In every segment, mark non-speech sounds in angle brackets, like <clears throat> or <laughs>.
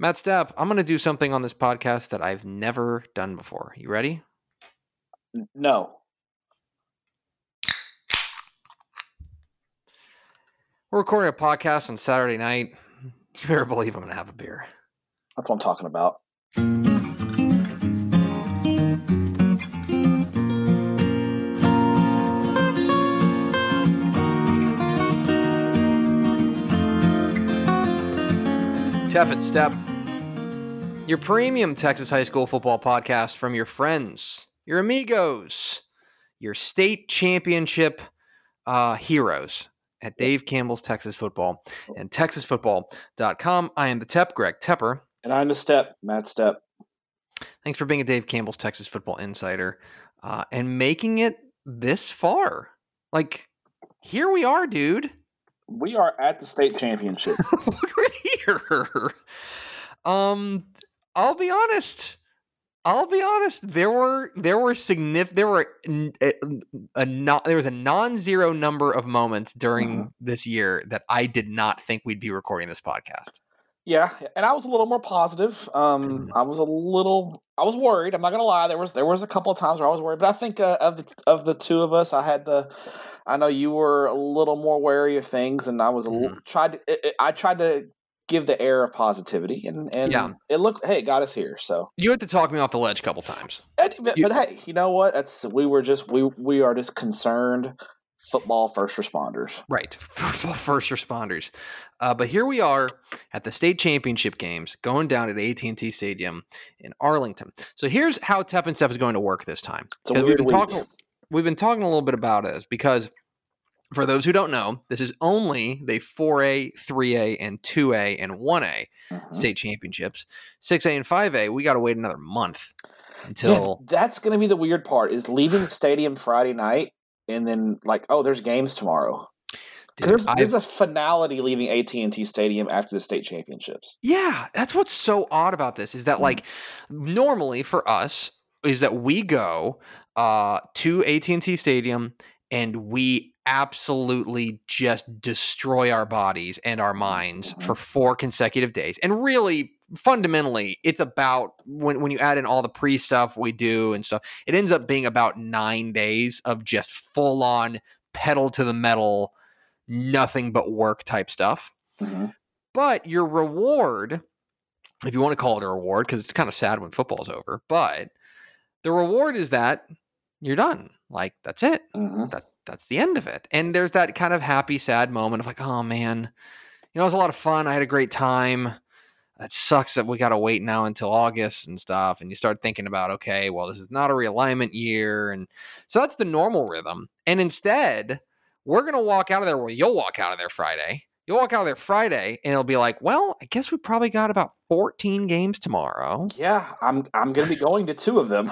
Matt Stepp, I'm going to do something on this podcast that I've never done before. You ready? No. We're recording a podcast on Saturday night. You better believe I'm going to have a beer. That's what I'm talking about. Tep and Step, your premium Texas high school football podcast from your friends, your amigos, your state championship uh, heroes at Dave Campbell's Texas Football and TexasFootball.com. I am the Tep, Greg Tepper. And I'm the Step, Matt Stepp. Thanks for being a Dave Campbell's Texas Football Insider uh, and making it this far. Like, here we are, dude. We are at the state championship. <laughs> We're here. Um, I'll be honest. I'll be honest. There were there were significant there were a, a not there was a non-zero number of moments during Mhm. this year that I did not think we'd be recording this podcast. yeah, and I was a little more positive. Um, Mhm. I was a little, I was worried. I'm not gonna lie. There was there was a couple of times where I was worried, but I think uh, of the of the two of us, I had the. I know you were a little more wary of things, and I was a little tried. To, it, it- I tried to give the air of positivity, and and Yeah. it looked. Hey, it got us here. So, You had to talk me off the ledge a couple times. And- but, You- but hey, you know what? That's we were just we we are just concerned football first responders. Right, <laughs> football first responders. Uh, but here we are at the state championship games, going down at AT&T Stadium in Arlington. So here's how Tep and Step is going to work this time. It's a 'Cause weird we've been talking. We've been talking a little bit about it because, for those who don't know, this is only the 4A, 3A, and 2A and 1A Mhm. state championships. 6A and 5A, we got to wait another month Yeah, until. that's going to be the weird part is leaving the stadium Friday night and then like oh there's games tomorrow. Dude, there's, there's a finality leaving AT&T Stadium after the state championships. Yeah, that's what's so odd about this is that Mhm. like normally for us is that we go uh to AT&T Stadium and we absolutely just destroy our bodies and our minds Mhm. for four consecutive days. And really fundamentally it's about when when you add in all the pre stuff we do and stuff, it ends up being about 9 days of just full on pedal to the metal nothing but work type stuff. Mhm. But your reward, if you want to call it a reward, because it's kind of sad when football's over, but the reward is that you're done. Like that's it. Mhm. That that's the end of it. And there's that kind of happy, sad moment of like, oh man, you know, it was a lot of fun. I had a great time. It sucks that we got to wait now until August and stuff. And you start thinking about, okay, well, this is not a realignment year. And so that's the normal rhythm. And instead, we're going to walk out of there. Well, you'll walk out of there Friday. You'll walk out of there Friday and it'll be like, well, I guess we probably got about 14 games tomorrow. Yeah, I'm I'm going to be going to two of them.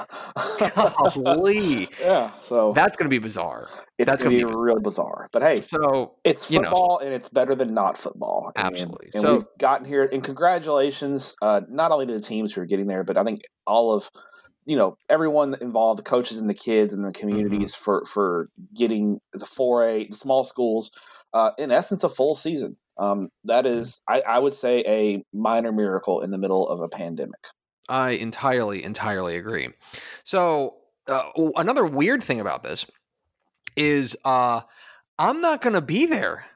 Golly. <laughs> yeah, so That's going to be bizarre. it's that's going to gonna be be real bizarre. But hey, So, it's you know. football and it's better than not football. And- Absolutely. And, So- we've gotten here and congratulations uh, not only to the teams who are getting there, but I think all of you know everyone involved, the coaches and the kids and the communities Mm-hmm. for for getting the four A, the small schools, uh, in essence, a full season. Um, that is, I, I would say, a minor miracle in the middle of a pandemic. I entirely, entirely agree. So uh, another weird thing about this is uh, I'm not going to be there.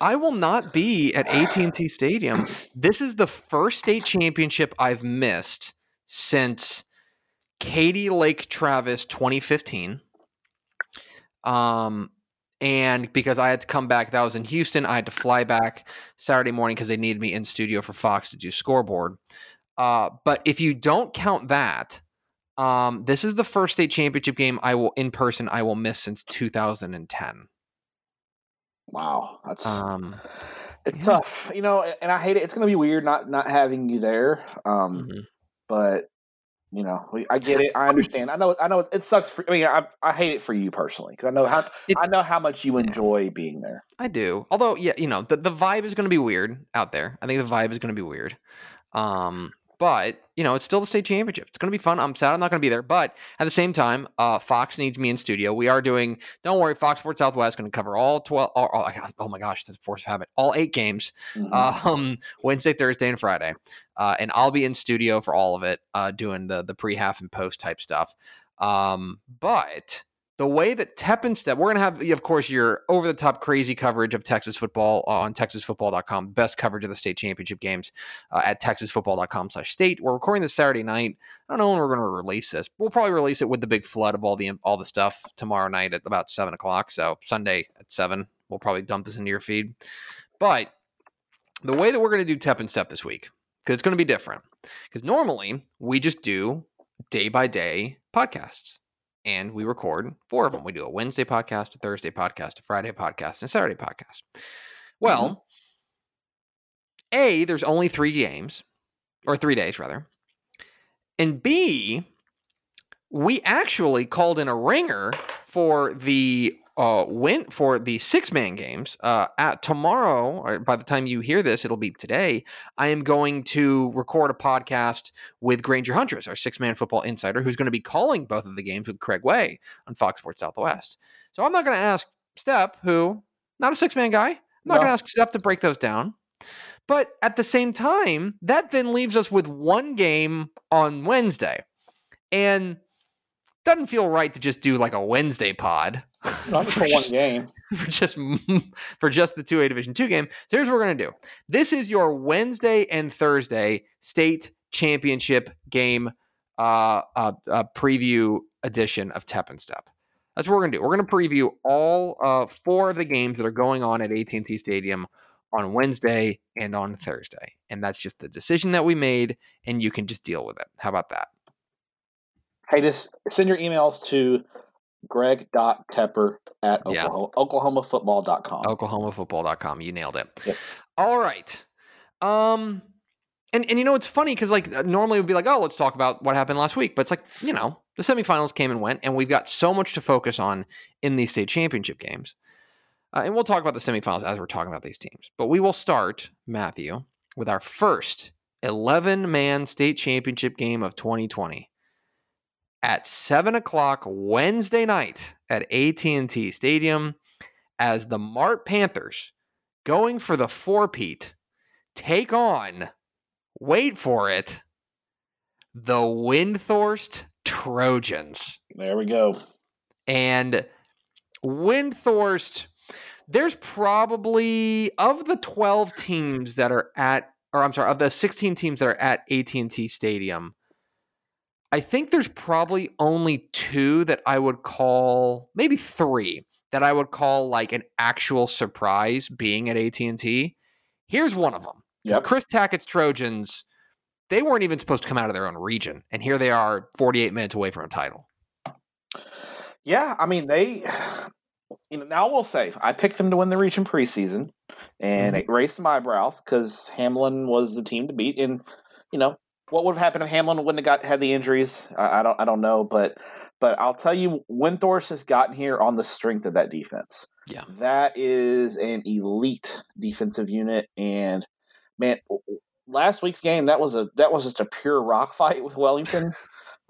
I will not be at AT&T <sighs> Stadium. This is the first state championship I've missed since Katy Lake Travis 2015. Um, and because I had to come back, that was in Houston. I had to fly back Saturday morning because they needed me in studio for Fox to do scoreboard. Uh, but if you don't count that, um, this is the first state championship game I will in person I will miss since 2010. Wow, that's Um, it's yeah. tough, you know, and- I hate it. It's going to be weird not not having you there. Um, mhm. but you know, we, I get it. I understand. I know. I know. It, it sucks. For, I mean, I, I hate it for you personally because I know how It- I know how much you enjoy being there. I do. Although, yeah, you know, the, the vibe is going to be weird out there. I think the vibe is going to be weird. Um, but you know, it's still the state championship. It's going to be fun. I'm sad I'm not going to be there, but at the same time, uh, Fox needs me in studio. We are doing. Don't worry, Fox Sports Southwest going to cover all twelve. All, all, oh my gosh, this force of habit. All eight games, mm-hmm. um, Wednesday, Thursday, and Friday, uh, and I'll be in studio for all of it, uh, doing the the pre, half, and post type stuff. Um, but the way that Tep and Step, we're going to have, of course, your over the top crazy coverage of Texas football on texasfootball.com, best coverage of the state championship games uh, at texasfootball.com slash state. We're recording this Saturday night. I don't know when we're going to release this. We'll probably release it with the big flood of all the all the stuff tomorrow night at about seven o'clock. So Sunday at seven, we'll probably dump this into your feed. But the way that we're going to do Tep and Step this week, because it's going to be different. Because normally we just do day by day podcasts and we record four of them. We do a Wednesday podcast, a Thursday podcast, a Friday podcast, and a Saturday podcast. Well, mm-hmm. A, there's only three games, or three days rather. And B, we actually called in a ringer for the uh, went for the six man games. Uh, at tomorrow, or by the time you hear this, it'll be today. I am going to record a podcast with Granger Huntress, our six man football insider, who's going to be calling both of the games with Craig Way on Fox Sports Southwest. So I'm not going to ask Step, who not a six man guy. I'm not no. going to ask Step to break those down. But at the same time, that then leaves us with one game on Wednesday. And doesn't feel right to just do like a Wednesday pod not for, one game. <laughs> For just <laughs> for just the two A Division two game. So here's what we're gonna do. This is your Wednesday and Thursday state championship game uh, uh, uh preview edition of Tep and Step. That's what we're gonna do. We're gonna preview all uh, four of the games that are going on at AT&T Stadium on Wednesday and on Thursday, and that's just the decision that we made, and you can just deal with it. How about that? Hey, just send your emails to greg.tepper at yeah. Oklahoma, oklahomafootball.com. Oklahomafootball.com. You nailed it. Yep. All right. Um, and, and you know, it's funny because like normally we'd be like, oh, let's talk about what happened last week. But it's like, you know, the semifinals came and went, and we've got so much to focus on in these state championship games. Uh, and we'll talk about the semifinals as we're talking about these teams. But we will start, Matthew, with our first 11 man state championship game of 2020 at seven o'clock Wednesday night at AT&T Stadium as the Mart Panthers, going for the four-peat, take on, wait for it, the Windthorst Trojans. There we go. And Windthorst, there's probably of the 12 teams that are at, or I'm sorry, of the 16 teams that are at AT&T Stadium, I think there's probably only two that I would call, maybe three that I would call like an actual surprise being at AT&T. Here's one of them. Yep. Chris Tackett's Trojans, they weren't even supposed to come out of their own region, and here they are 48 minutes away from a title. Yeah, I mean they <sighs> you know, now I will say I picked them to win the region preseason, and mm-hmm. it raised some eyebrows because Hamlin was the team to beat, and you know what would have happened if Hamlin wouldn't have got had the injuries? I, I don't I don't know, but but I'll tell you, Windthorst has gotten here on the strength of that defense. Yeah, that is an elite defensive unit, and man, last week's game that was a that was just a pure rock <laughs> fight with Wellington.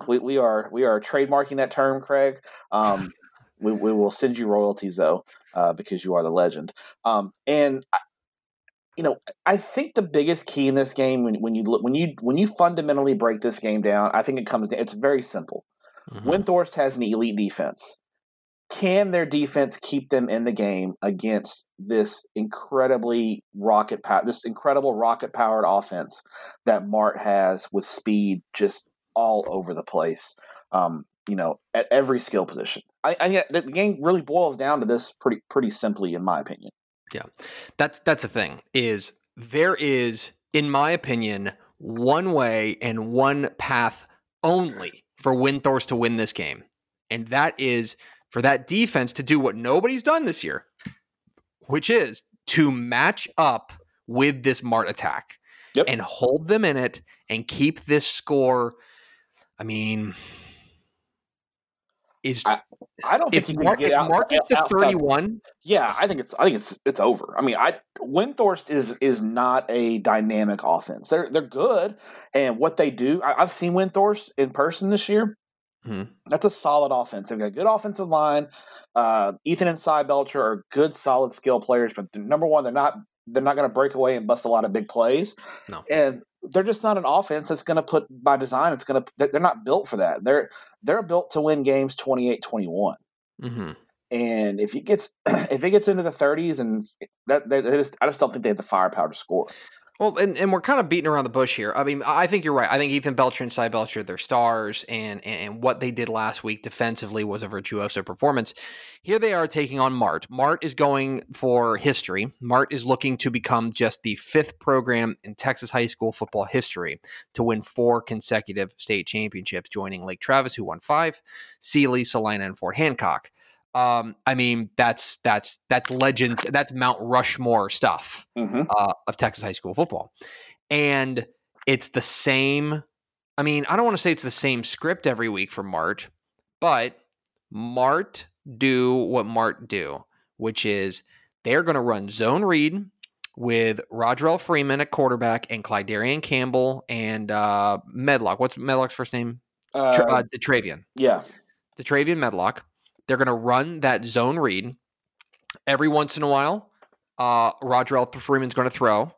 we, we are we are trademarking that term, Craig. Um, <laughs> we, we will send you royalties though, uh, because you are the legend. Um, and you know, I think the biggest key in this game when when you look when you when you fundamentally break this game down, I think it comes down. It's very simple. Mm-hmm. Windthorst has an elite defense. Can their defense keep them in the game against this incredibly rocket power, this incredible rocket powered offense that Mart has with speed just all over the place? Um, you know, at every skill position. I, I the game really boils down to this pretty pretty simply, in my opinion. Yeah. That's that's the thing is there is in my opinion one way and one path only for Windthorst to win this game. And that is for that defense to do what nobody's done this year, which is to match up with this Mart attack yep. and hold them in it and keep this score. I mean, is I, I don't if think you Mart, can if out, Mart gets to 31, Yeah, I think it's I think it's it's over. I mean, I Windthorst is is not a dynamic offense. They're they're good, and what they do, I, I've seen Windthorst in person this year. Mhm. That's a solid offense. They've got a good offensive line. Uh, Ethan and Cy Belcher are good, solid skill players, but number one, they're not they're not going to break away and bust a lot of big plays. No. and they're just not an offense that's going to put by design. It's going to they're not built for that. They're they're built to win games 28-21 hmm and if it gets <clears throat> if it gets into the 30s and that they, they just, I just don't think they have the firepower to score. Well, and, and we're kind of beating around the bush here. I mean, I think you're right. I think Ethan Belcher and Cy Belcher, they're stars, and, and what they did last week defensively was a virtuoso performance. Here they are taking on Mart. Mart is going for history. Mart is looking to become just the fifth program in Texas high school football history to win four consecutive state championships, joining Lake Travis, who won five, Sealy, Celina, and Fort Hancock. Um, I mean, that's that's that's legends. That's Mount Rushmore stuff Mm-hmm. uh, of Texas high school football. And it's the same. I mean, I don't want to say it's the same script every week for Mart, but Mart do what Mart do, which is they're going to run zone read with Rodrell Freeman at quarterback and Clydarian Campbell and uh, Medlock. What's Medlock's first name? Uh, Tra- uh, Detravian. yeah, Detravian Medlock. They're going to run that zone read every once in a while. Uh, Rodrell Freeman's going to throw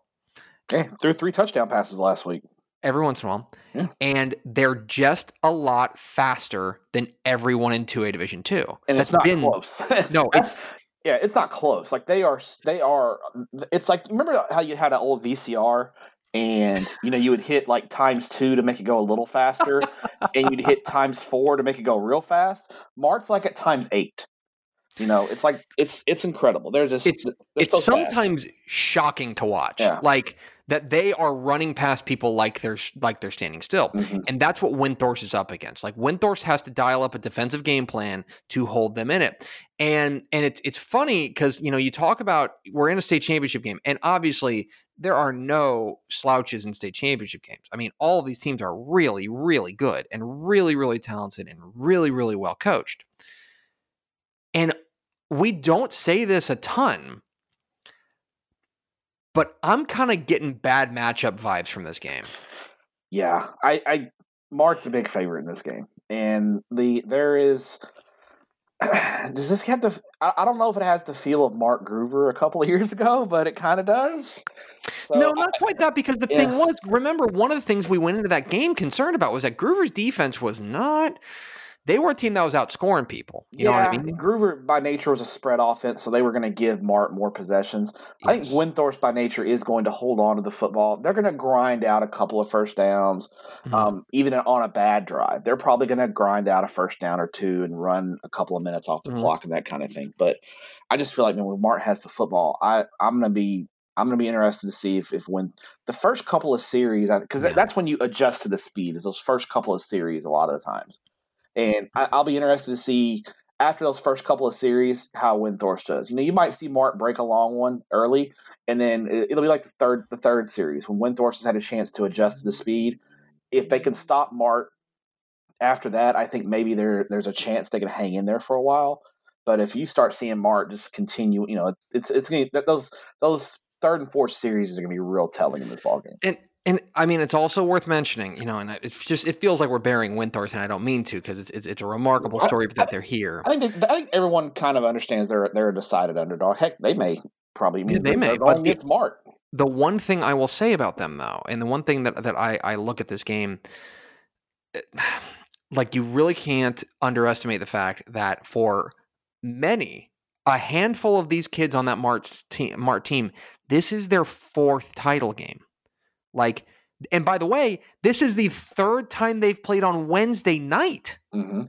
hey, threw three touchdown passes last week. every once in a while. Yeah. And they're just a lot faster than everyone in 2A Division 2. and That's it's not been- close. <laughs> No, That's- yeah, it's not close. Like they are, they are. It's like remember how you had an old VCR, and you know you would hit like times two to make it go a little faster, <laughs> and you'd hit times four to make it go real fast. Mart's like at times eight. You know, it's like it's it's incredible. They're just It's- they're It's so fast. sometimes shocking to watch. Yeah. Like that they are running past people like they're like they're standing still. Mhm. And that's what Windthorst is up against. Like Windthorst has to dial up a defensive game plan to hold them in it. And and it's it's funny because you know you talk about we're in a state championship game, and obviously there are no slouches in state championship games. I mean, all of these teams are really, really good and really, really talented and really, really well coached. And we don't say this a ton, but I'm kind of getting bad matchup vibes from this game. Yeah, I, I Mart's a big favorite in this game, and the there is. <sighs> Does this have the? I, I don't know if it has the feel of Mart Gruver a couple of years ago, but it kind of does. So, no, not quite that. Because the yeah. thing was, remember, one of the things we went into that game concerned about was that Gruver's defense was not. They were a team that was outscoring people. You know what I mean? Gruver by nature was a spread offense, so they were going to give Mart more possessions. I think Yes. Windthorst by nature is going to hold on to the football. They're going to grind out a couple of first downs, Mhm. um, even on a bad drive. They're probably going to grind out a first down or two and run a couple of minutes off the Mhm. clock and that kind of thing. But I just feel like man, when Mart has the football, I I'm going to be I'm going to be interested to see if if when the first couple of series because Yeah. that's when you adjust to the speed is those first couple of series a lot of the times, and I, I'll be interested to see after those first couple of series how Windthorst does. You know, you might see Mart break a long one early, and then it- it'll be like the third the third series when Windthorst has had a chance to adjust to the speed. If they can stop Mart after that, I think maybe there there's a chance they can hang in there for a while. But if you start seeing Mart just continue, you know, it's it's gonna those those third and fourth series are gonna be real telling in this ball game. And and I mean, it's also worth mentioning, you know, and it's just it feels like we're burying Windthorst, and I don't mean to because it's, it's it's a remarkable story I- that they're here. I think they, I think everyone kind of understands they're they're a decided underdog. Heck, they may probably Yeah, they may, but against Mart. the one thing I will say about them, though, and the one thing that that I I look at this game, eh, <sighs> like you really can't underestimate the fact that for many, a handful of these kids on that Mart team, Mart team, this is their fourth title game. Like, and by the way, this is the third time they've played on Wednesday night. hmm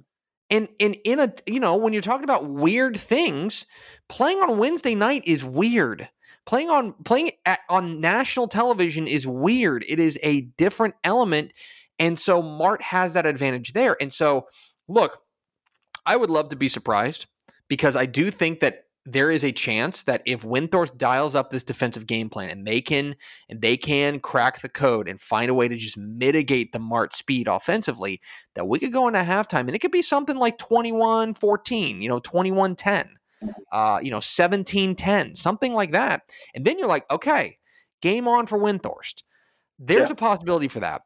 And and in a you know when you're talking about weird things, playing on Wednesday night is weird. Playing on playing at, on national television is weird. It is a different element, and so Mart has that advantage there. And so, look, I would love to be surprised because I do think that there is a chance that if Windthorst dials up this defensive game plan and they can and they can crack the code and find a way to just mitigate the Mart speed offensively, that we could go into halftime and it could be something like 21-14, you know, 21-10, uh, you know, 17-10, something like that. And then you're like, okay, game on for Windthorst. There's Yeah. a possibility for that.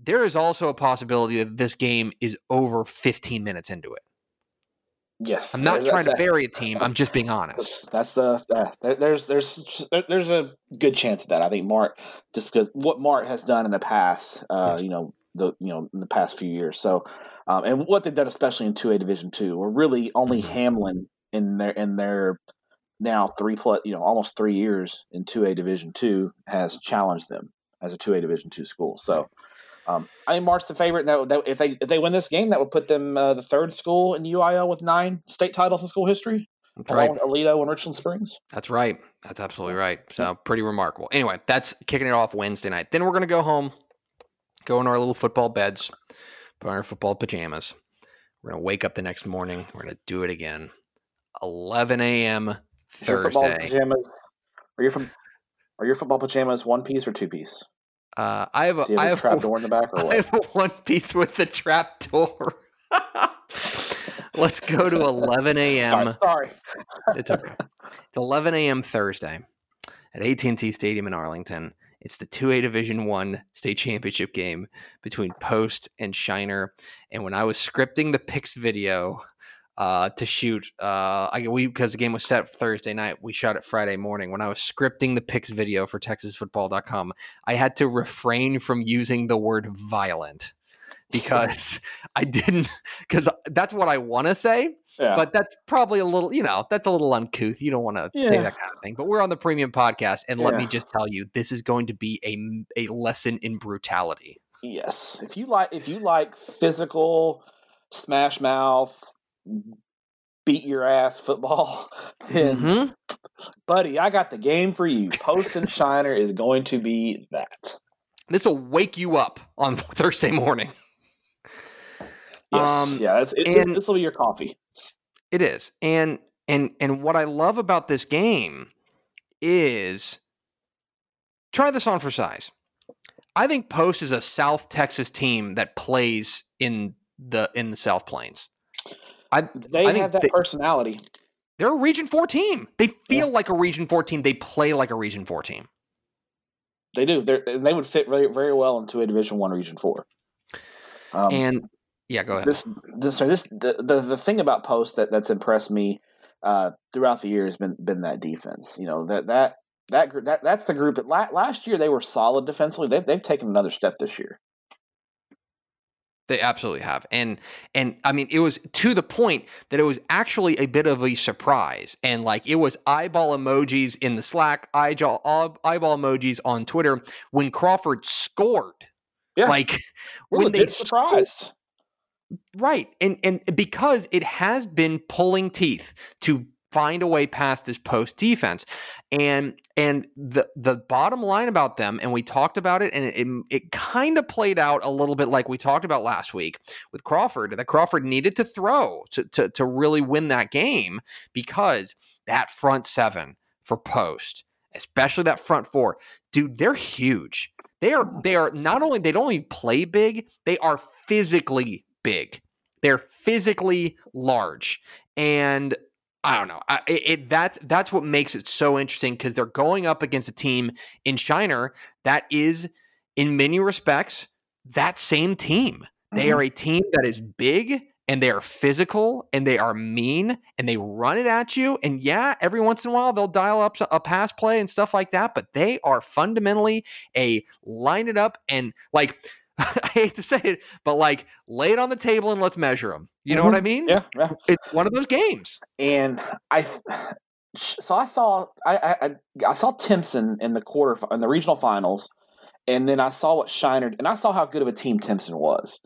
There is also a possibility that this game is over 15 minutes into it. Yes, I'm not trying to bury a team. I'm just being honest. That's, that's the uh, there, there's there's there's a good chance of that. I think Mart just because what Mart has done in the past, uh, Yes. you know the you know in the past few years. So, um, and what they've done, especially in two A Division two, where really only Mhm. Hamlin in their in their now three plus you know almost three years in two A Division two has challenged them as a two A Division two school. So. Um, I think Mart's the favorite. That, that, if they if they win this game, that would put them uh, the third school in UIL with nine state titles in school history, That's right. Aledo and Richland Springs. That's right. That's absolutely right. So pretty remarkable. Anyway, that's kicking it off Wednesday night. Then we're gonna go home, go into our little football beds, put on our football pajamas. We're gonna wake up the next morning. We're gonna do it again. 11 a.m. Is your football Thursday. pajamas? Are your from? Are your football pajamas one piece or two piece? Uh, I have a, you I have a trap a, door in the back or <laughs> I have a one piece with the trap door. <laughs> Let's go to 11 a.m. Right, sorry. It's okay. It's 11 a.m. Thursday at AT&T Stadium in Arlington. It's the 2A Division One state championship game between Post and Shiner. And when I was scripting the picks video uh, to shoot, uh, I we because the game was set Thursday night, we shot it Friday morning. When I was scripting the picks video for TexasFootball.com, I had to refrain from using the word violent because <laughs> I didn't because that's what I want to say Yeah. but that's probably a little, you know, that's a little uncouth. You don't want to say that kind of thing. But we're on the premium podcast, and let me just tell you, this is going to be a a lesson in brutality. yes. If you like, if you like physical, smash mouth, beat your ass football, <laughs> then Mhm. buddy, I got the game for you. Post and Shiner is going to be that. This will wake you up on <laughs> Thursday morning. Yes. Um, yeah. It's, it, this will be your coffee. It is, and and and what I love about this game is try this on for size. I think Post is a South Texas team that plays in the in the South Plains. They I think have that they- personality. They're a Region 4 team. They feel like a Region 4 team. They play like a Region 4 team. They do. They're, and they would fit very very well into a Division One Region Four. Um, and yeah, go ahead. this this sorry, this the, the the thing about post that that's impressed me uh throughout the year has been been that defense you know that that that group that that's the group that la- last year they were solid defensively they, they've taken another step this year They absolutely have. And and I mean it was to the point that it was actually a bit of a surprise. And like it was eyeball emojis in the Slack, eyeball eyeball emojis on Twitter when Crawford scored. Yeah. Like we're when they scored- surprised Right. And and because it has been pulling teeth to find a way past this post defense. And and the the bottom line about them and we talked about it and it it, it kind of played out a little bit like we talked about last week with Crawford that Crawford needed to throw to to to really win that game because that front seven for post, especially that front four, dude, they're huge. They are they are not only they don't only play big, they are physically big. They're physically large, and I don't know. I, it, it that's that's what makes it so interesting because they're going up against a team in Shiner that is, in many respects, that same team. They Mhm. are a team that is big and they are physical and they are mean and they run it at you. And yeah, every once in a while they'll dial up a pass play and stuff like that, but they are fundamentally a line it up and like <laughs> I hate to say it, but like lay it on the table and let's measure them. You know what mm-hmm. I mean? yeah yeah It's one of those games. and I so I saw I I, I- I saw Timpson in the quarter in the regional finals, and then I saw what Shiner and I saw how good of a team Timpson was,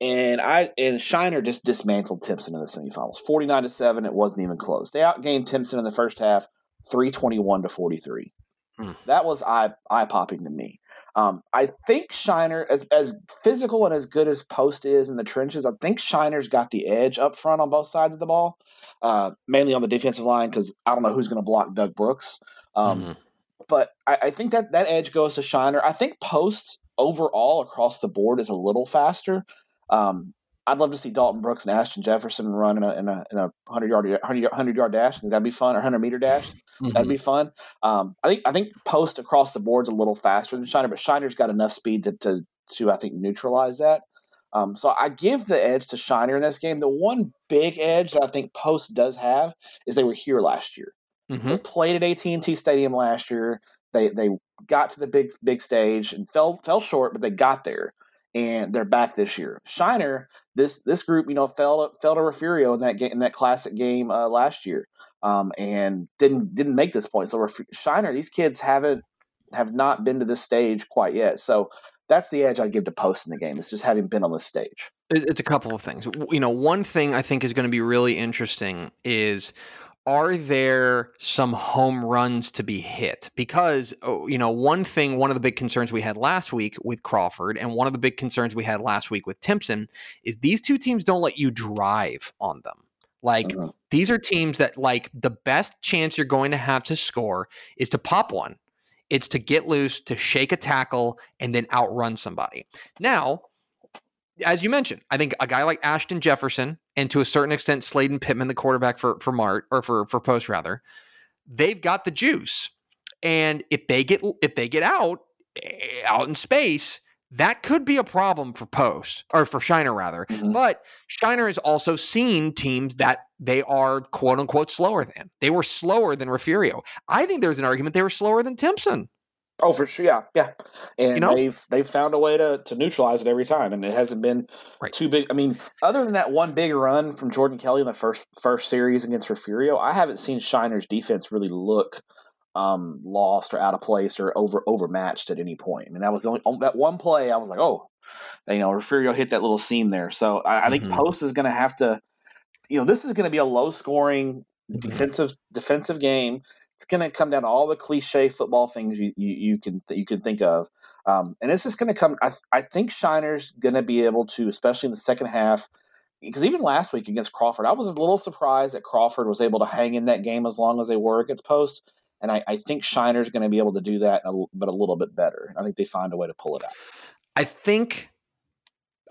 and I and Shiner just dismantled Timpson in the semifinals, forty nine to seven. It wasn't even close. They outgained Timpson in the first half, three twenty one to forty three. Hmm. That was eye eye popping to me. Um, I think Shiner, as as physical and as good as Post is in the trenches, I think Shiner's got the edge up front on both sides of the ball, uh, mainly on the defensive line because I don't know who's going to block Doug Brooks. Um, mm-hmm. But I, I, think that that edge goes to Shiner. I think Post overall across the board is a little faster. Um, I'd love to see Dalton Brooks and Ashton Jefferson run in a in a, in a hundred yard 100 yard dash. That'd be fun, or hundred meter dash. Mm-hmm. That'd be fun. Um, I think I think post across the board's a little faster than Shiner, but Shiner's got enough speed to to, to I think neutralize that. Um, so I give the edge to Shiner in this game. The one big edge that I think Post does have is they were here last year. Mm-hmm. They played at AT and T Stadium last year. They they got to the big big stage and fell fell short, but they got there and they're back this year. Shiner, this this group, you know, fell fell to Refugio in that game in that classic game uh, last year, um, and didn't didn't make this point. So Shiner, these kids haven't have not been to this stage quite yet. So that's the edge I give to Post in the game. It's just having been on the stage. It's a couple of things. You know, one thing I think is going to be really interesting is are there some home runs to be hit? Because, oh, you know, one thing, one of the big concerns we had last week with Crawford, and one of the big concerns we had last week with Timpson, is these two teams don't let you drive on them. Like, mm-hmm. these are teams that, like, the best chance you're going to have to score is to pop one. It's to get loose, to shake a tackle, and then outrun somebody. Now, as you mentioned, I think a guy like Ashton Jefferson and to a certain extent Sladen Pittman, the quarterback for for Mart or for for Post rather, they've got the juice. And if they get if they get out eh, out in space, that could be a problem for Post or for Shiner rather. Mm-hmm. But Shiner has also seen teams that they are quote unquote slower than. They were slower than Refugio. I think there's an argument they were slower than Timpson. Oh, for sure, yeah, yeah. And you know? they've they've found a way to to neutralize it every time, and it hasn't been right. too big. I mean, other than that one big run from Jordan Kelly in the first first series against Refugio, I haven't seen Shiner's defense really look um, lost or out of place or over overmatched at any point. I mean, that was the only that one play I was like, oh, you know, Refugio hit that little seam there. So I, I think mm-hmm. Post is going to have to, you know, this is going to be a low scoring mm-hmm. defensive defensive game it's going to come down to all the cliche football things you, you, you can you can think of, um, and it's just going to come. I, I think Shiner's going to be able to, especially in the second half, because even last week against Crawford, I was a little surprised that Crawford was able to hang in that game as long as they were against Post. And I, I think Shiner's going to be able to do that, but a little bit better. I think they find a way to pull it out. I think,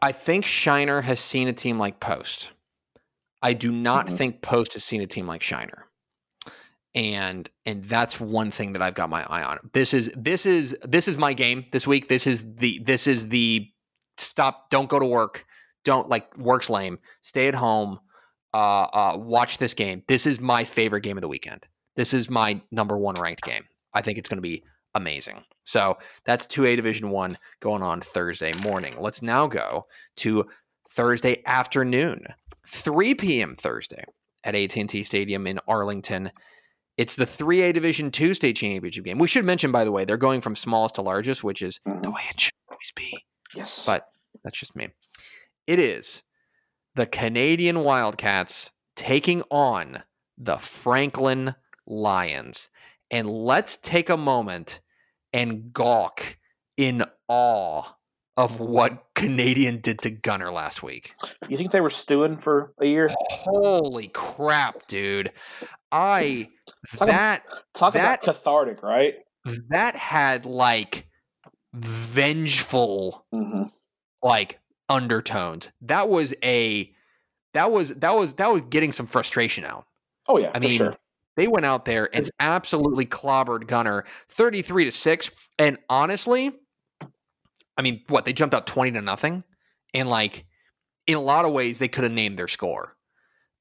I think Shiner has seen a team like Post. I do not mm-hmm. think Post has seen a team like Shiner and and that's one thing that I've got my eye on. This is this is this is my game this week. This is the this is the stop. Don't go to work. Don't like work's lame. Stay at home. Uh, uh, watch this game. This is my favorite game of the weekend. This is my number one ranked game. I think it's going to be amazing. So that's 2A Division 1 going on Thursday morning. Let's now go to Thursday afternoon, 3 p.m. Thursday at AT&T Stadium in Arlington. It's the 3A Division 2 state championship game. We should mention, by the way, they're going from smallest to largest, which is mm-hmm. the way it should always be. Yes. But that's just me. It is the Canadian Wildcats taking on the Franklin Lions. And let's take a moment and gawk in awe of what Canadian did to Gunter last week. You think they were stewing for a year? Holy crap, dude. I talk that about, talk that, about cathartic, right? That had like vengeful mm-hmm. like undertones. That was a that was that was that was getting some frustration out. Oh yeah, I mean sure. they went out there and absolutely clobbered Gunter 33 to 6 and honestly I mean what they jumped out 20 to nothing and like in a lot of ways they could have named their score.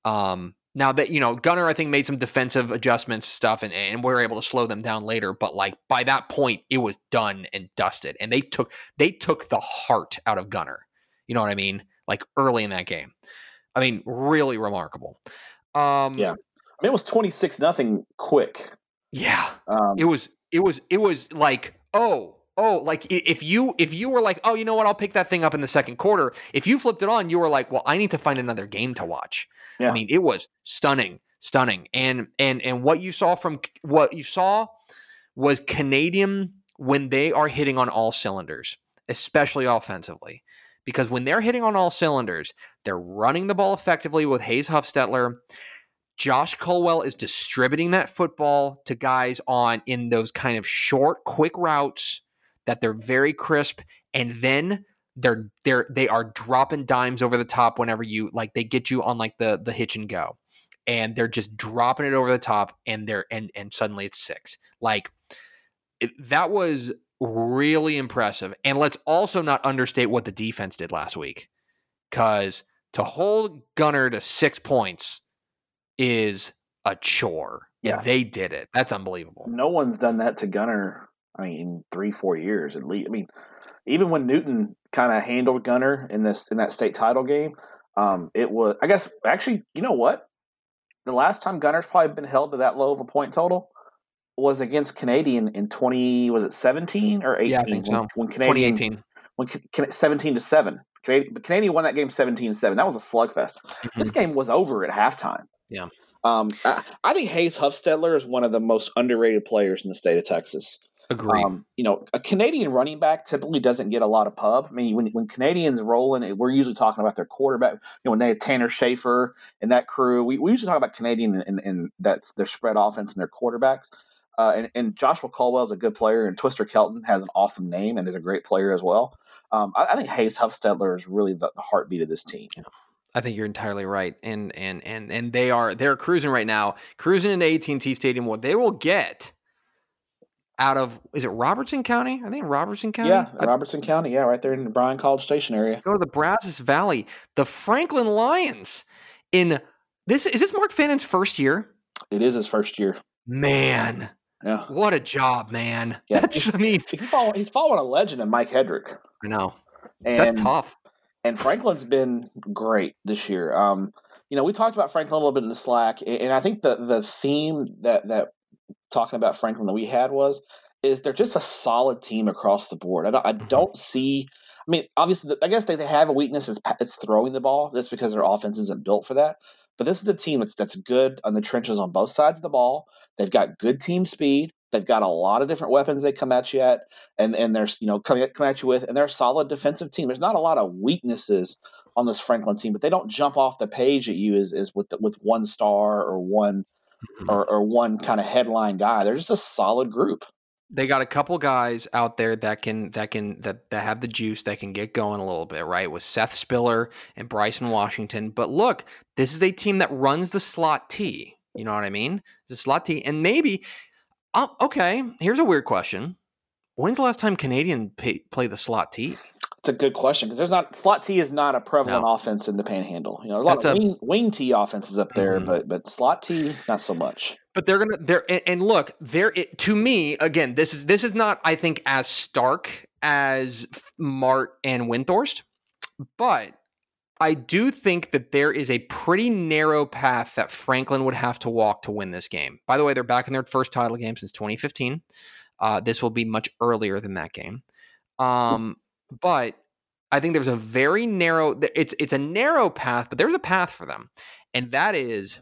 Um now that you know, Gunter I think made some defensive adjustments stuff, and and we were able to slow them down later. But like by that point, it was done and dusted, and they took they took the heart out of Gunter. You know what I mean? Like early in that game, I mean, really remarkable. Um, yeah, I mean, it was twenty six nothing quick. Yeah, um, it was. It was. It was like oh oh like if you if you were like oh you know what i'll pick that thing up in the second quarter if you flipped it on you were like well i need to find another game to watch yeah. i mean it was stunning stunning and and and what you saw from what you saw was canadian when they are hitting on all cylinders, especially offensively. Because when they're hitting on all cylinders, they're running the ball effectively with Hayes Huffstetler. Josh Colwell is distributing that football to guys on in those kind of short, quick routes that they're very crisp, and then they're they're they are dropping dimes over the top whenever you like they get you on like the the hitch and go, and they're just dropping it over the top, and they're and and suddenly it's six. Like it, that was really impressive, and let's also not understate what the defense did last week, because to hold Gunter to six points is a chore. Yeah. they did it. That's unbelievable. No one's done that to Gunter. I mean, in three, four years at least. I mean, even when Newton kind of handled Gunter in this in that state title game, um, it was. I guess actually, you know what? The last time Gunter's probably been held to that low of a point total was against Canadian in twenty. Was it seventeen or eighteen? Yeah, I think so. When, when Canadian, 2018. when Ca- seventeen to seven. Canadian, but Canadian won that game 17-7. That was a slugfest. This game was over at halftime. Mm-hmm. Yeah. Um, I, I think Hayes Huffstetler is one of the most underrated players in the state of Texas. Agreed. Um, you know, a Canadian running back typically doesn't get a lot of pub. I mean, when, when Canadians rolling, we're usually talking about their quarterback. You know, when they had Tanner Schaefer and that crew, we, we usually talk about Canadian and, and that's their spread offense and their quarterbacks. Uh, and, and Joshua Caldwell is a good player, and Twister Kelton has an awesome name and is a great player as well. Um, I, I think Hayes Huffstetler is really the, the heartbeat of this team. I think you're entirely right, and and and and they are they're cruising right now, cruising into AT and T Stadium. What they will get out of is it Robertson County? I think Robertson County. Yeah, I Robertson County. Yeah, right there in the Bryan College Station area. go to the Brazos Valley, the Franklin Lions. In this is this Mark Fannon's first year. It is his first year. Man, Yeah, what a job, man. Yeah. That's I mean, he's following, he's following a legend of Mike Hedrick. I know And that's tough. and Franklin's been great this year. Um, you know, we talked about Franklin a little bit in the Slack, and I think the the theme that that talking about Franklin that we had was is they're just a solid team across the board. I don't, I Mhm. don't see. I mean, obviously, I guess they, they have a weakness. is it's throwing the ball. That's because their offense isn't built for that. But this is a team that's that's good on the trenches on both sides of the ball. They've got good team speed. They've got a lot of different weapons they come at you at, and and there's you know coming come at you with, and they're a solid defensive team. There's not a lot of weaknesses on this Franklin team, but they don't jump off the page at you as, as with the, with one star or one Mhm. or, or one kind of headline guy. They're just a solid group. they got a couple guys out there that can that can that that have the juice that can get going a little bit right with Seth Spiller and Bryson Washington. But look, this is a team that runs the slot T. You know what I mean? The slot T, and maybe. Oh, okay. Here's a weird question. When's the last time Canadian pay, play the slot T? It's a good question because there's not slot T is not a prevalent No. offense in the Panhandle. You know, there's a lot That's of a- wing, wing T offenses up there, Mhm. but but slot T not so much. But they're gonna they're and, and look there it to me again this is this is not I think as stark as Mart and Windthorst, but I do think that there is a pretty narrow path that Franklin would have to walk to win this game. By the way, they're back in their first title game since 2015. Uh, this will be much earlier than that game, um, but I think there's a very narrow. It's it's a narrow path, but there's a path for them, and that is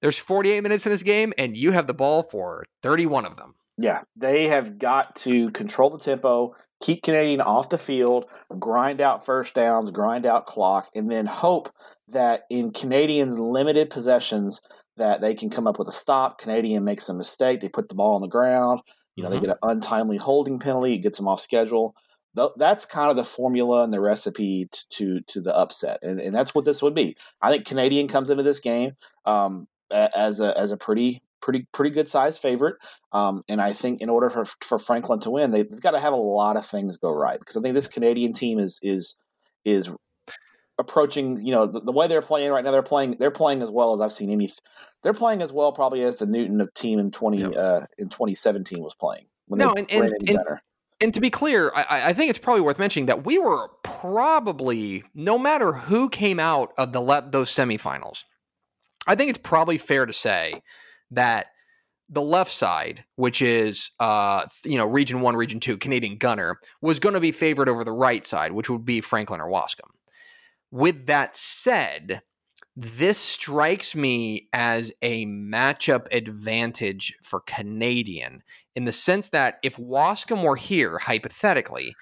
there's 48 minutes in this game, and you have the ball for 31 of them. Yeah, they have got to control the tempo, keep Canadian off the field, grind out first downs, grind out clock, and then hope that in Canadians' limited possessions that they can come up with a stop. Canadian makes a mistake, they put the ball on the ground. You know, Mhm. they get an untimely holding penalty, it gets them off schedule. Th- That's kind of the formula and the recipe t- to to the upset, and, and that's what this would be. I think Canadian comes into this game um, as a as a pretty pretty pretty good sized favorite. Um, and I think in order for for Franklin to win, they, they've got to have a lot of things go right because I think this Canadian team is is is approaching. You know the, the way they're playing right now, they're playing they're playing as well as I've seen any. They're playing as well probably as the Newton of team in twenty Yep. uh, in twenty seventeen was playing. When No, they and- and- and-. And to be clear, I- I, think it's probably worth mentioning that we were probably, no matter who came out of the le- those semifinals, I think it's probably fair to say that the left side, which is uh, you know Region One, Region Two, Canadian Gunter, was going to be favored over the right side, which would be Franklin or Waskom. With that said, this strikes me as a matchup advantage for Canadian in the sense that if Waskom were here, hypothetically,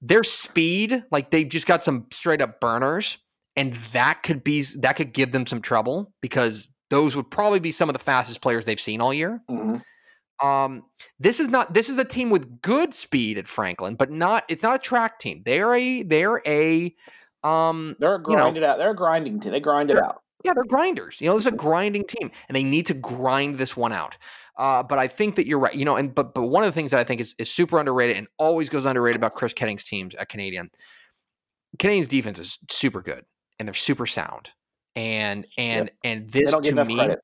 their speed, like they've just got some straight up burners, and that could be that could give them some trouble because those would probably be some of the fastest players they've seen all year. Mm-hmm. Um, this is not this is a team with good speed at Franklin, but not it's not a track team. They're a they're a um they're a grinded you know, out. They're a grinding team. They grind it out. Yeah, they're grinders. You know, this is a grinding team, and they need to grind this one out. Uh, but I think that you're right. You know, and but but one of the things that I think is, is super underrated and always goes underrated about Chris Koetting's teams at Canadian. Canadian's defense is super good and they're super sound. And and yep. and this to me, credit.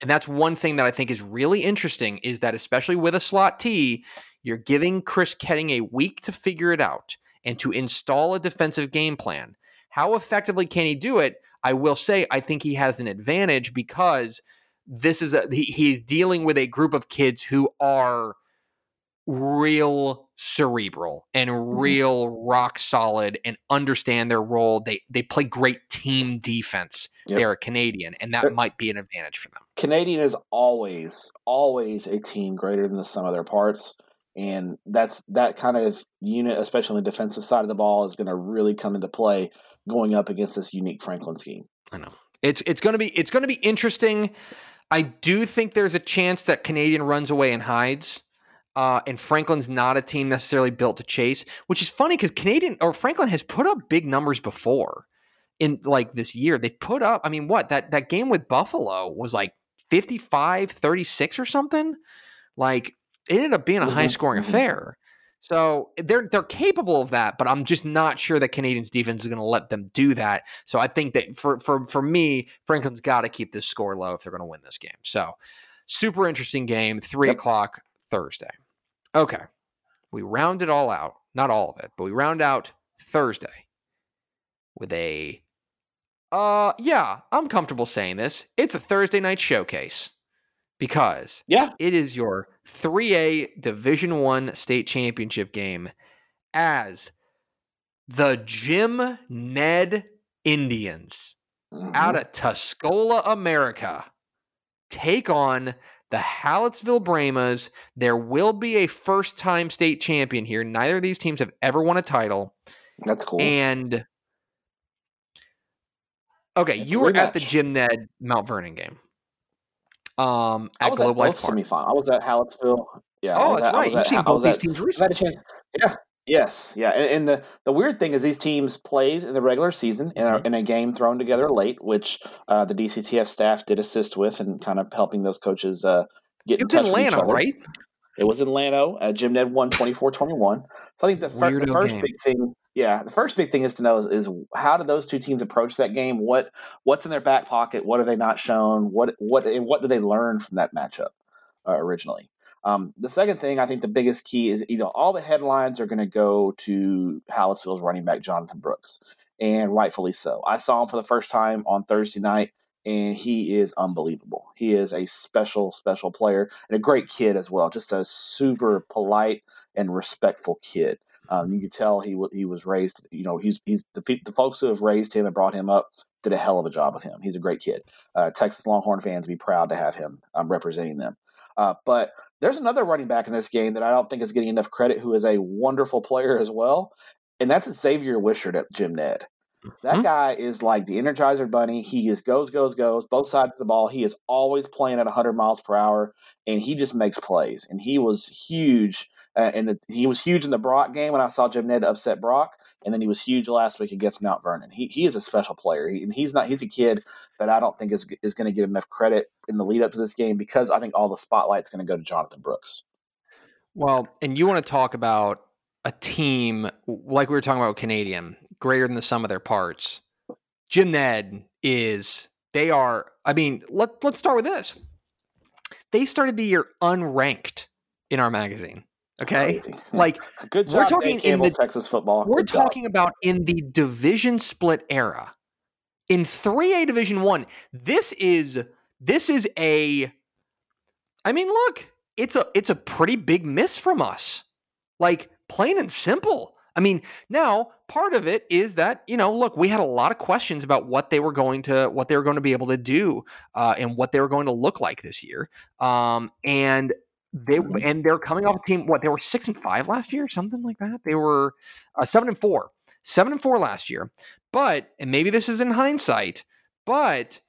and that's one thing that I think is really interesting is that especially with a slot T, you're giving Chris Koetting a week to figure it out and to install a defensive game plan. How effectively can he do it? I will say I think he has an advantage because this is a he, he's dealing with a group of kids who are real cerebral and mm-hmm. real rock solid and understand their role. They they play great team defense. Yep. They're a Canadian, and that might be an advantage for them. Canadian is always always a team greater than the sum of their parts. And that's that kind of unit, especially on the defensive side of the ball, is going to really come into play going up against this unique Franklin scheme. I know it's it's going to be it's going to be interesting. I do think there's a chance that Canadian runs away and hides. Uh, and Franklin's not a team necessarily built to chase, which is funny because Canadian or Franklin has put up big numbers before in like this year. They've put up, I mean, what that that game with Buffalo was like 55 36 or something. Like it ended up being a high scoring mm-hmm. affair. So they're they're capable of that, but I'm just not sure that Canadians defense is going to let them do that. So I think that for for for me, Franklin's got to keep this score low if they're going to win this game. So super interesting game, three yep. o'clock Thursday. Okay, we round it all out, not all of it, but we round out Thursday with a uh yeah, I'm comfortable saying this. It's a Thursday night showcase because yeah, it is your 3A Division 1 state championship game as the Jim Ned Indians mm-hmm. out of Tuscola, America take on the Hallettsville Brahmas. There will be a first time state champion here. Neither of these teams have ever won a title. That's cool. And okay, it's you were at the Jim Ned Mount Vernon game um, at Globe Life Park. Semifinal. I was at Hallettsville. Yeah. Oh, that's at, right. You've seen both these at, teams recently. I had a chance. Yeah. Yes. Yeah. And, and, the, the weird thing is these teams played in the regular season in a, mm-hmm. in a game thrown together late, which uh, the DCTF staff did assist with and kind of helping those coaches uh, get it's in touch Atlanta, with each other. right? It was in Llano. Uh, Jim Ned won 24-21. So I think the, fir- the first game. big thing yeah, the first big thing is to know is, is, how do those two teams approach that game? What what's in their back pocket? What are they not shown? What what and what do they learn from that matchup uh, originally? Um, the second thing, I think the biggest key is you know all the headlines are going to go to Hallettsville's running back Jonathan Brooks, and rightfully so. I saw him for the first time on Thursday night, and he is unbelievable. He is a special special player and a great kid as well. Just a super polite and respectful kid. Um, you could tell he he was raised. You know, he's he's the the folks who have raised him and brought him up did a hell of a job with him. He's a great kid. Uh, Texas Longhorn fans be proud to have him um, representing them. Uh, but there's another running back in this game that I don't think is getting enough credit, who is a wonderful player as well, and that's Xavier Wishart at Jim Ned. That mm-hmm. guy is like the Energizer Bunny. He just goes, goes, goes, both sides of the ball. He is always playing at 100 miles per hour, and he just makes plays. And he was huge uh, and he was huge in the Brock game when I saw Jim Ned upset Brock, and then he was huge last week against Mount Vernon. He he is a special player, he, and he's not he's a kid that I don't think is is going to get enough credit in the lead up to this game because I think all the spotlight's going to go to Jonathan Brooks. Well, and you want to talk about a team like we were talking about Canadian, greater than the sum of their parts. Jim Ned is they are. I mean, let let's start with this. They started the year unranked in our magazine. Okay, <laughs> like good job. We're talking in the Texas football. We're talking about in the division split era, in three A Division One. This is this is a. I mean, look, it's a it's a pretty big miss from us. Like plain and simple. I mean, now part of it is that you know, look, we had a lot of questions about what they were going to what they were going to be able to do uh, and what they were going to look like this year. Um, and they mm-hmm. and they're coming off a team. What they were six and five last year, something like that. They were uh, seven and four, seven and four last year. But and maybe this is in hindsight, but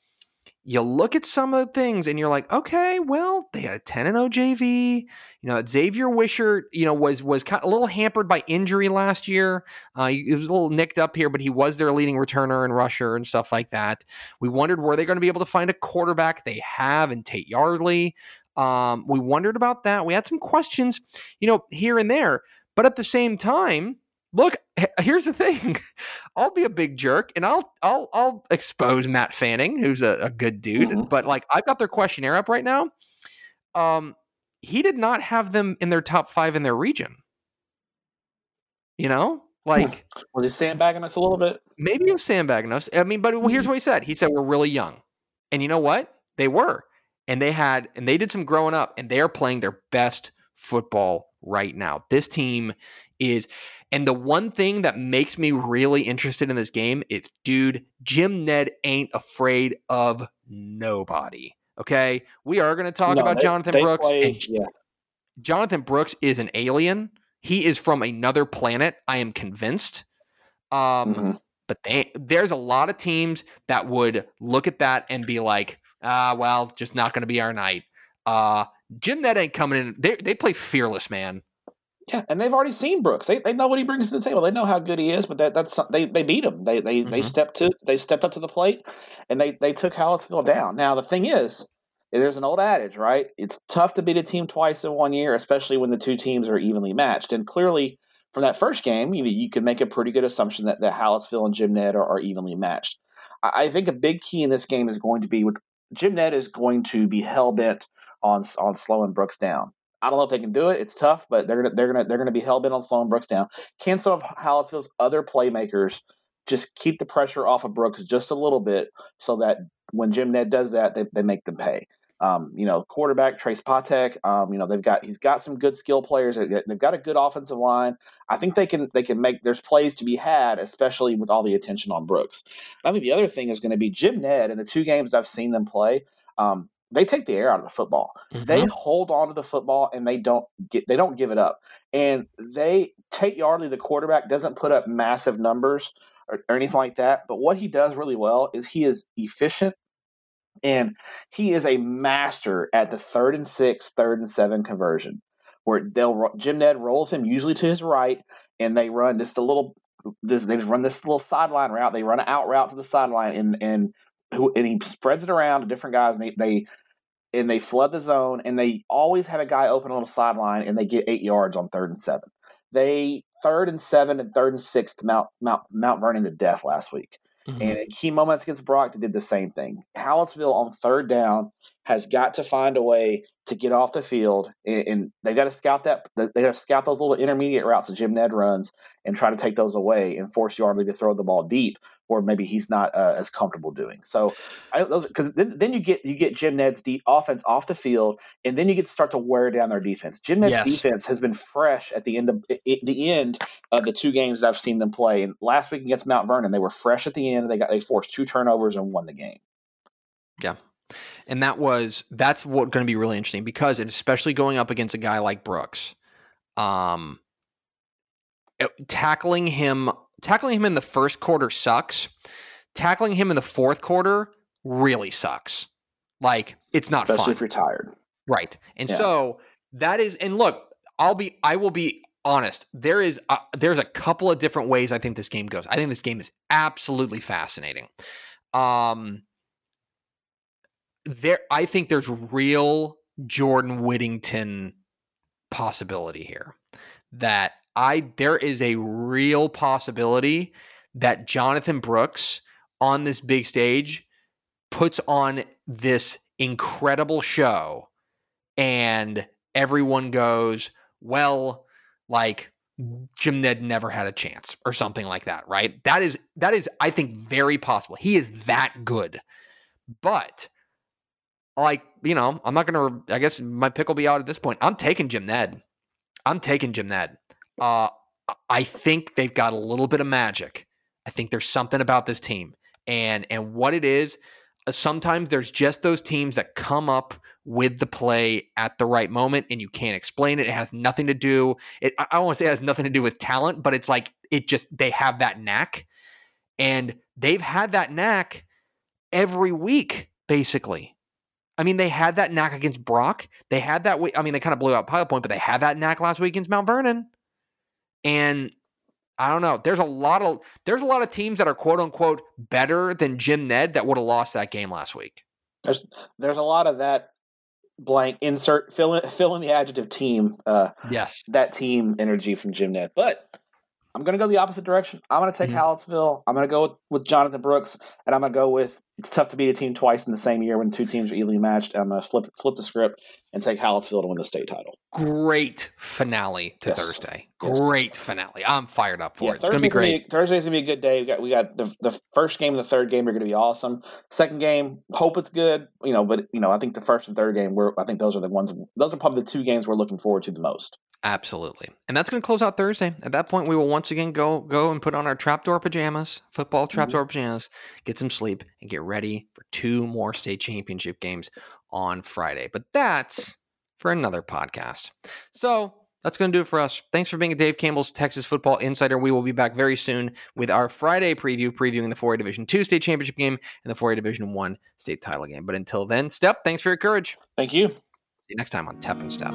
you look at some of the things and you're like, okay, well, they had a 10 and 0 JV. You know, Xavier Wishart, you know, was was kind of a little hampered by injury last year. Uh, he was a little nicked up here, but he was their leading returner and rusher and stuff like that. We wondered were they going to be able to find a quarterback? They have in Tate Yardley. Um, we wondered about that. We had some questions, you know, here and there. But at the same time, look, here's the thing. <laughs> I'll be a big jerk and I'll I'll I'll expose Matt Fanning, who's a, a good dude. Mm-hmm. But like I've got their questionnaire up right now. Um, he did not have them in their top five in their region. You know, like was he sandbagging us a little bit? Maybe he was sandbagging us. I mean, but here's mm-hmm. what he said. He said we're really young, and you know what? They were, and they had, and they did some growing up, and they are playing their best football right now. This team is and the one thing that makes me really interested in this game is, dude, Jim Ned ain't afraid of nobody. Okay. We are going to talk no, about they, Jonathan they Brooks. Play, and yeah. Jonathan Brooks is an alien. He is from another planet. I am convinced. Um, mm-hmm. But they, there's a lot of teams that would look at that and be like, ah, well, just not going to be our night. Uh, Jim Ned ain't coming in. They, they play fearless, man. Yeah, and they've already seen Brooks. They, they know what he brings to the table. They know how good he is, but that, that's they, they beat him. They they, mm-hmm. they stepped to they stepped up to the plate and they they took Hallettsville down. Now the thing is, there's an old adage, right? It's tough to beat a team twice in one year, especially when the two teams are evenly matched. And clearly, from that first game, you, you can make a pretty good assumption that, that Hallettsville and Jim Ned are, are evenly matched. I, I think a big key in this game is going to be with Jim Ned is going to be hell bent on on slowing Brooks down. I don't know if they can do it. It's tough, but they're gonna they're gonna they're gonna be hell bent on slowing Brooks down. Can some of Hallettsville's other playmakers just keep the pressure off of Brooks just a little bit so that when Jim Ned does that, they, they make them pay. Um, you know, quarterback Trace Patek. Um, you know, they've got he's got some good skill players. They've got a good offensive line. I think they can they can make there's plays to be had, especially with all the attention on Brooks. I think the other thing is going to be Jim Ned in the two games that I've seen them play. Um, they take the air out of the football. Mm-hmm. They hold on to the football and they don't get they don't give it up. And they Tate Yardley, the quarterback, doesn't put up massive numbers or, or anything like that. But what he does really well is he is efficient and he is a master at the third and six, third and seven conversion. Where they'll Jim Ned rolls him usually to his right, and they run just a little. This, they just run this little sideline route. They run an out route to the sideline, and and who and he spreads it around to different guys, and they they and they flood the zone, and they always have a guy open on the sideline, and they get eight yards on third and seven. They third and seven and third and sixth Mount Mount Mount Vernon to death last week. Mm-hmm. And in key moments against Brock, they did the same thing. Hallettsville on third down has got to find a way to get off the field, and, and they got to scout that. They got to scout those little intermediate routes that Jim Ned runs, and try to take those away and force Yardley to throw the ball deep, or maybe he's not uh, as comfortable doing. So, because then, then you get you get Jim Ned's deep offense off the field, and then you get to start to wear down their defense. Jim Ned's yes. defense has been fresh at the end of the end of the two games that I've seen them play. And last week against Mount Vernon, they were fresh at the end. They got they forced two turnovers and won the game. Yeah, and that was that's what going to be really interesting because and especially going up against a guy like Brooks, um, eh, tackling him tackling him in the first quarter sucks. Tackling him in the fourth quarter really sucks. Like it's not especially fun. if you're tired, right? And yeah. so that is and look, I'll be I will be honest. There is a, there's a couple of different ways I think this game goes. I think this game is absolutely fascinating. Um there I think there's real Jordan Whittington possibility here. That I there is a real possibility that Jonathan Brooks on this big stage puts on this incredible show and everyone goes, "Well, like Jim Ned never had a chance or something like that, right? That is that is I think very possible. He is that good. But like, you know, I'm not going to, I guess my pick will be out at this point. I'm taking Jim Ned. I'm taking Jim Ned. Uh, I think they've got a little bit of magic. I think there's something about this team. And and what it is, uh, sometimes there's just those teams that come up with the play at the right moment and you can't explain it. It has nothing to do. It, I don't want to say it has nothing to do with talent, but it's like it just they have that knack. And they've had that knack every week, basically. I mean, they had that knack against Brock. They had that. I mean, they kind of blew out Pilot Point, but they had that knack last week against Mount Vernon. And I don't know. There's a lot of there's a lot of teams that are quote unquote better than Jim Ned that would have lost that game last week. There's there's a lot of that blank insert fill in fill in the adjective team. Uh, yes, that team energy from Jim Ned, but I'm going to go the opposite direction. I'm going to take mm-hmm. Hallettsville. I'm going to go with, with, Jonathan Brooks, and I'm going to go with. It's tough to beat a team twice in the same year when two teams are evenly matched. I'm going to flip flip the script and take Hallettsville to win the state title. Great finale to yes. Thursday. Great yes. finale. I'm fired up for yeah, it. It's going to be great. Thursday's going to be a good day. We got we got the the first game and the third game are going to be awesome. Second game, hope it's good. You know, but you know, I think the first and third game, we're I think those are the ones. Those are probably the two games we're looking forward to the most. Absolutely. And that's going to close out Thursday. At that point, we will once again go go and put on our trapdoor pajamas, football mm-hmm. trapdoor mm-hmm. pajamas, get some sleep, and get ready for two more state championship games on Friday. But that's for another podcast. So that's going to do it for us. Thanks for being a Dave Campbell's Texas Football Insider. We will be back very soon with our Friday preview, previewing the 4A Division 2 state championship game and the 4A Division 1 state title game. But until then, Stepp, thanks for your courage. Thank you. See you next time on Tep and Step.